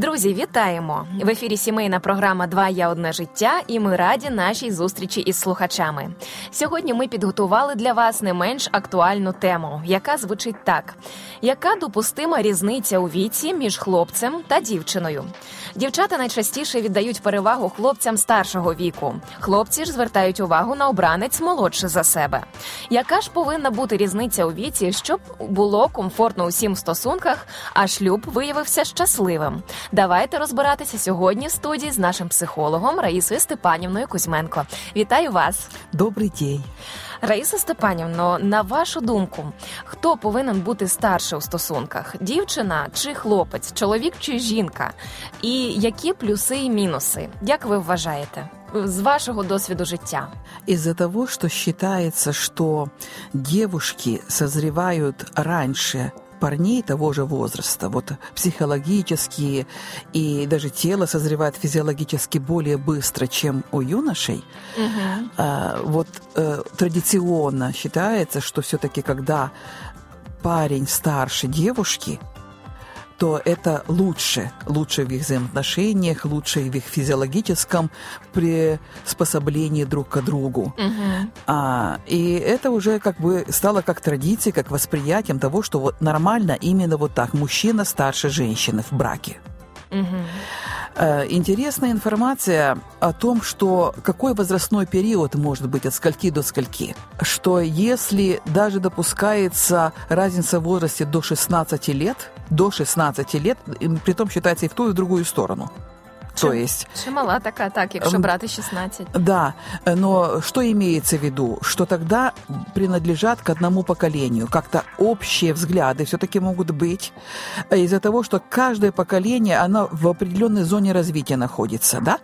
Друзі, вітаємо! В ефірі сімейна програма Два я одне життя, і ми раді нашій зустрічі із слухачами. Сьогодні ми підготували для вас не менш актуальну тему, яка звучить так: яка допустима різниця у віці між хлопцем та дівчиною? Дівчата найчастіше віддають перевагу хлопцям старшого віку. Хлопці ж звертають увагу на обранець молодше за себе. Яка ж повинна бути різниця у віці, щоб було комфортно усім в стосунках, а шлюб виявився щасливим? Давайте розбиратися сьогодні в студії з нашим психологом Раїсою Степанівною Кузьменко. Вітаю вас! Добрий день. Раїса Степанівно, на вашу думку, хто повинен бути старше у стосунках: дівчина чи хлопець, чоловік чи жінка? І які плюси і мінуси? Як ви вважаєте? З вашего досвіду життя. Из-за того, что считается, что девушки созревают раньше парней того же возраста, вот психологически и даже тело созревает физиологически более быстро, чем у юношей. Угу. А, вот э, традиционно считается, что все-таки когда парень старше девушки, то это лучше, лучше в их взаимоотношениях, лучше в их физиологическом приспособлении друг к другу. Угу. А, и это уже как бы стало как традицией, как восприятием того, что вот нормально именно вот так, мужчина старше женщины в браке. Угу. Интересная информация о том, что какой возрастной период может быть от скольки до скольки. Что если даже допускается разница в возрасте до 16 лет, до 16 лет, при том считается и в ту, и в другую сторону. То есть... Чимала така, так, якщо брати 16. Да, но что имеется в виду? Что тогда принадлежат к одному поколению. Как-то общие взгляды все-таки могут быть из-за того, что каждое поколение, оно в определенной зоне развития находится, да?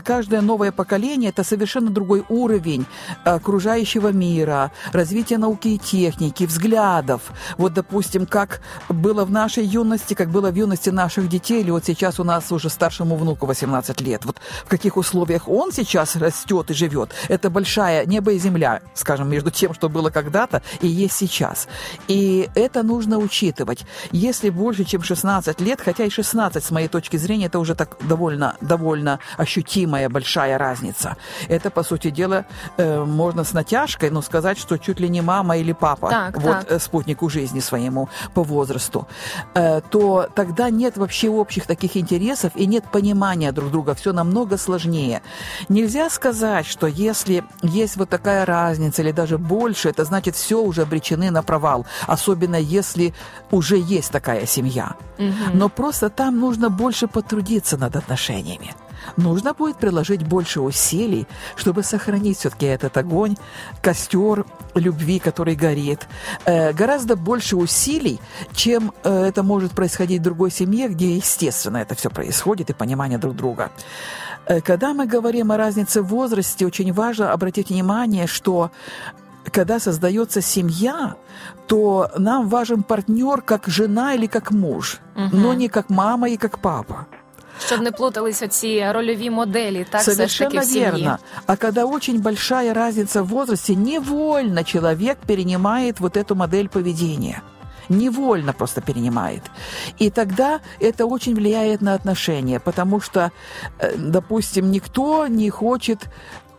Каждое новое поколение – это совершенно другой уровень окружающего мира, развития науки и техники, взглядов. Вот, допустим, как было в нашей юности, как было в юности наших детей, или вот сейчас у нас уже старшему внуку 18 лет. Вот в каких условиях он сейчас растет и живет, это большая небо и земля, скажем, между тем, что было когда-то и есть сейчас. И это нужно учитывать. Если больше, чем 16 лет, хотя и 16, с моей точки зрения, это уже так довольно, довольно ощутимая большая разница. Это, по сути дела, э, можно с натяжкой, но сказать, что чуть ли не мама или папа, так, вот так. спутнику жизни своему по возрасту, э, то тогда нет вообще общих таких интересов и нет понимания друг друга, все намного сложнее. Нельзя сказать, что если есть вот такая разница или даже больше, это значит все уже обречены на провал, особенно если уже есть такая семья. Угу. Но просто там нужно больше потрудиться над отношениями. Нужно будет приложить больше усилий, чтобы сохранить все-таки этот огонь, костер любви, который горит. Э, гораздо больше усилий, чем э, это может происходить в другой семье, где, естественно, это все происходит, и понимание друг друга. Э, когда мы говорим о разнице в возрасте, очень важно обратить внимание, что когда создается семья, то нам важен партнер как жена или как муж, Угу. но не как мама и как папа. Щоб не плутались оці рольові моделі, так все ж Совершенно таки в сім'ї. верно. А когда очень большая разница в возрасте, невольно человек перенимает вот эту модель поведения. Невольно просто перенимает. И тогда это очень влияет на отношения, потому что, э, допустим, никто не хочет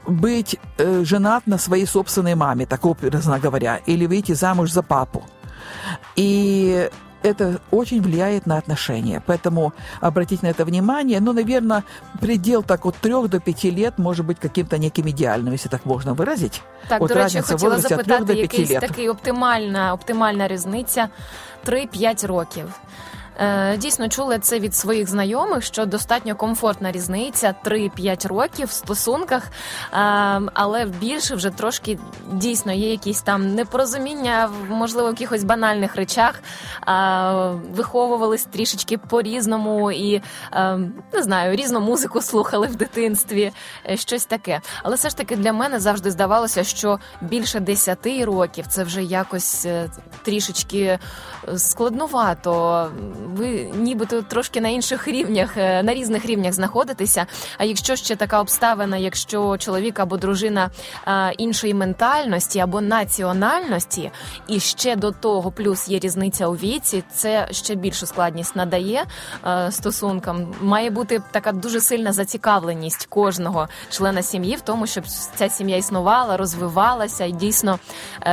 быть э, женат на своей собственной маме, так образно говоря, или выйти замуж за папу. И это очень влияет на отношения. Поэтому обратите на это внимание. Ну, наверное, предел так от трех до пяти лет может быть каким-то неким идеальным, если так можно выразить. Так, От до речі, разниця в хотіла возрасті від трьох запитати, до п'яти якийсь лет. такий оптимальна, оптимальна різниця 3-5 років. Е, Дійсно чула це від своїх знайомих, що достатньо комфортна різниця 3-5 років в стосунках, е, але більше вже трошки дійсно є якісь там непорозуміння, можливо, в якихось банальних речах. Е, Виховувались трішечки по-різному і не знаю, різну музику слухали в дитинстві, щось таке. Але все ж таки для мене завжди здавалося, що більше 10 років це вже якось трішечки складнувато ви нібито трошки на інших рівнях, е, на різних рівнях знаходитеся. А якщо ще така обставина, якщо чоловік або дружина е, іншої ментальності або національності, і ще до того плюс є різниця у віці, це ще більшу складність надає е, стосункам. Має бути така дуже сильна зацікавленість кожного члена сім'ї в тому, щоб ця сім'я існувала, розвивалася і дійсно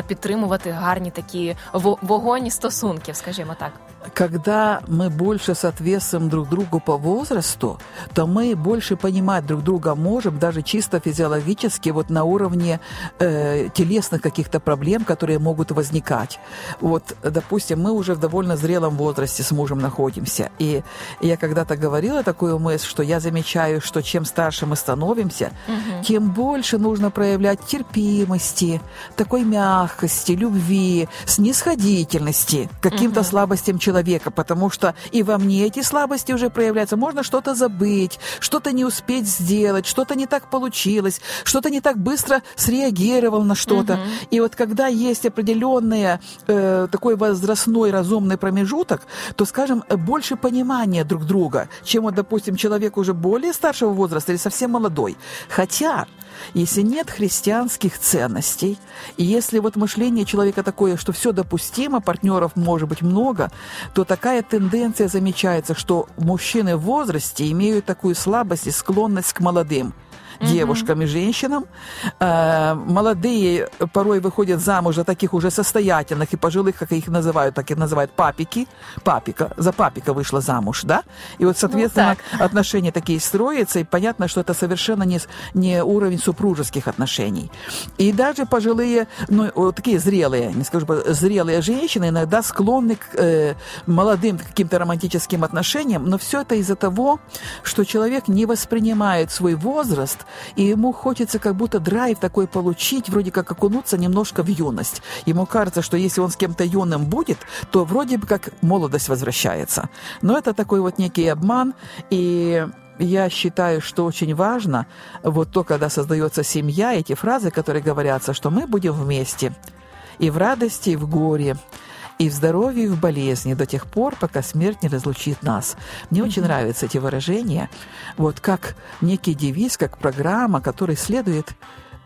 підтримувати гарні такі вогонь стосунків, скажімо так. Когда мы больше соответствуем друг другу по возрасту, то мы больше понимать друг друга можем, даже чисто физиологически, вот на уровне э, телесных каких-то проблем, которые могут возникать. Вот, допустим, мы уже в довольно зрелом возрасте с мужем находимся. И я когда-то говорила такую мысль, что я замечаю, что чем старше мы становимся, угу. тем больше нужно проявлять терпимости, такой мягкости, любви, снисходительности каким-то угу. слабостям человека человека, потому что и во мне эти слабости уже проявляются. Можно что-то забыть, что-то не успеть сделать, что-то не так получилось, что-то не так быстро среагировал на что-то. Угу. И вот когда есть определенный э, такой возрастной разумный промежуток, то, скажем, больше понимания друг друга, чем, вот, допустим, человек уже более старшего возраста или совсем молодой. Хотя если нет христианских ценностей, и если вот мышление человека такое, что все допустимо, партнеров может быть много, то такая тенденция замечается, что мужчины в возрасте имеют такую слабость и склонность к молодым девушкам и женщинам. Э, молодые порой выходят замуж за таких уже состоятельных и пожилых, как их называют, так и называют папики. Папика, за папика вышла замуж, да? И вот, соответственно, ну, отношения такие строятся, и понятно, что это совершенно не, не уровень супружеских отношений. И даже пожилые, ну, такие зрелые, не скажу, зрелые женщины иногда склонны к э, молодым каким-то романтическим отношениям, но все это из-за того, что человек не воспринимает свой возраст и ему хочется как будто драйв такой получить, вроде как окунуться немножко в юность. Ему кажется, что если он с кем-то юным будет, то вроде бы как молодость возвращается. Но это такой вот некий обман, и я считаю, что очень важно вот то, когда создается семья, эти фразы, которые говорятся, что мы будем вместе и в радости, и в горе, и в здоровье, и в болезни до тех пор, пока смерть не разлучит нас. Мне mm-hmm. очень нравятся эти выражения, вот как некий девиз, как программа, которой следует,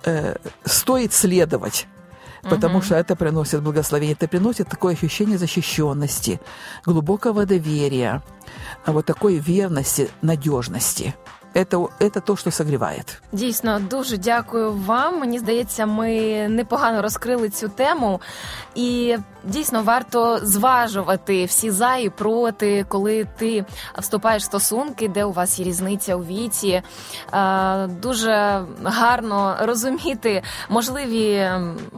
э, стоит следовать потому что это приносит благословение, это приносит такое ощущение защищенности, глубокого доверия, вот такой верности, надежности. Это, это то, що согріває. Дійсно, дуже дякую вам. Мені здається, ми непогано розкрили цю тему, і дійсно варто зважувати всі за і проти, коли ти вступаєш в стосунки, де у вас є різниця у віці. Дуже гарно розуміти можливі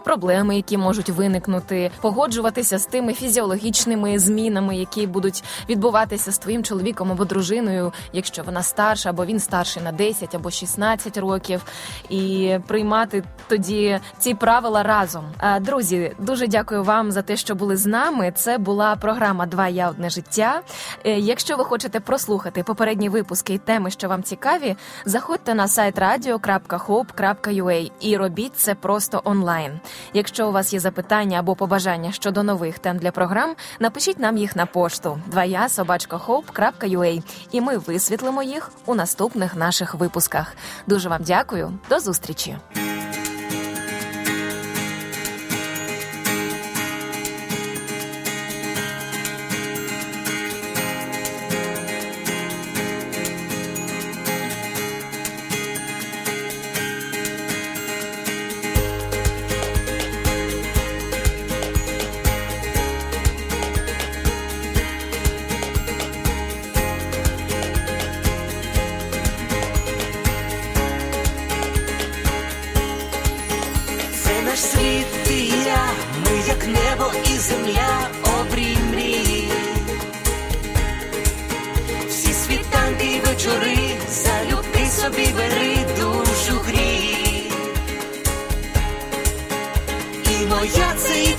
проблеми, які можуть виникнути, погоджуватися з тими фізіологічними змінами, які будуть відбуватися з твоїм чоловіком або дружиною, якщо вона старша, або він старший на 10 або 16 років, і приймати тоді ці правила разом. Друзі, дуже дякую вам за те що були з нами. Це була програма Два я одне життя. Е, якщо ви хочете прослухати попередні випуски і теми, що вам цікаві, заходьте на сайт radio.hope.ua і робіть це просто онлайн. Якщо у вас є запитання або побажання щодо нових тем для програм, напишіть нам їх на пошту двоя і ми висвітлимо їх у наступних наших випусках. Дуже вам дякую, до зустрічі.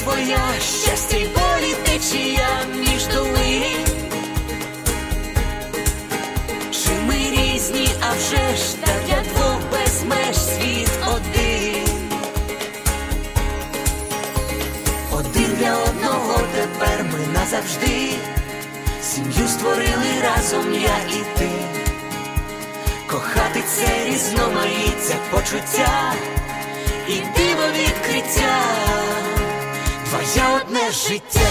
твоя, щастя й болі течія між думи, Чи ми різні, а вже ж так для двох без меж світ один, один для одного тепер ми назавжди, сім'ю створили разом я і ти, кохати це різноманіття почуття. І диво відкриття. Твоє одне життя,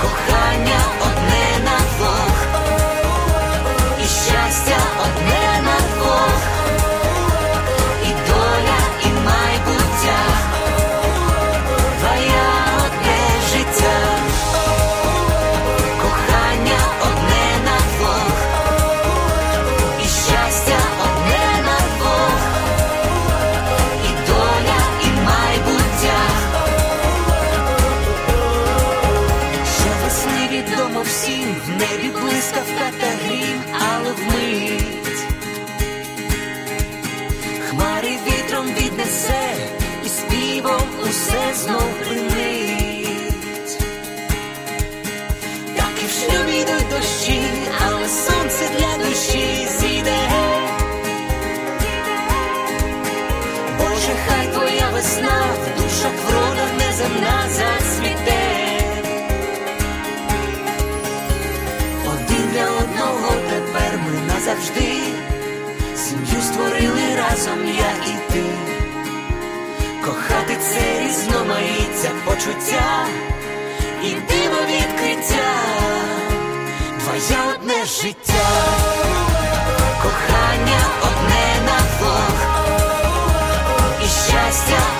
кохання одне. почуття і диво відкриття, твоє одне життя, кохання одне на двох і щастя.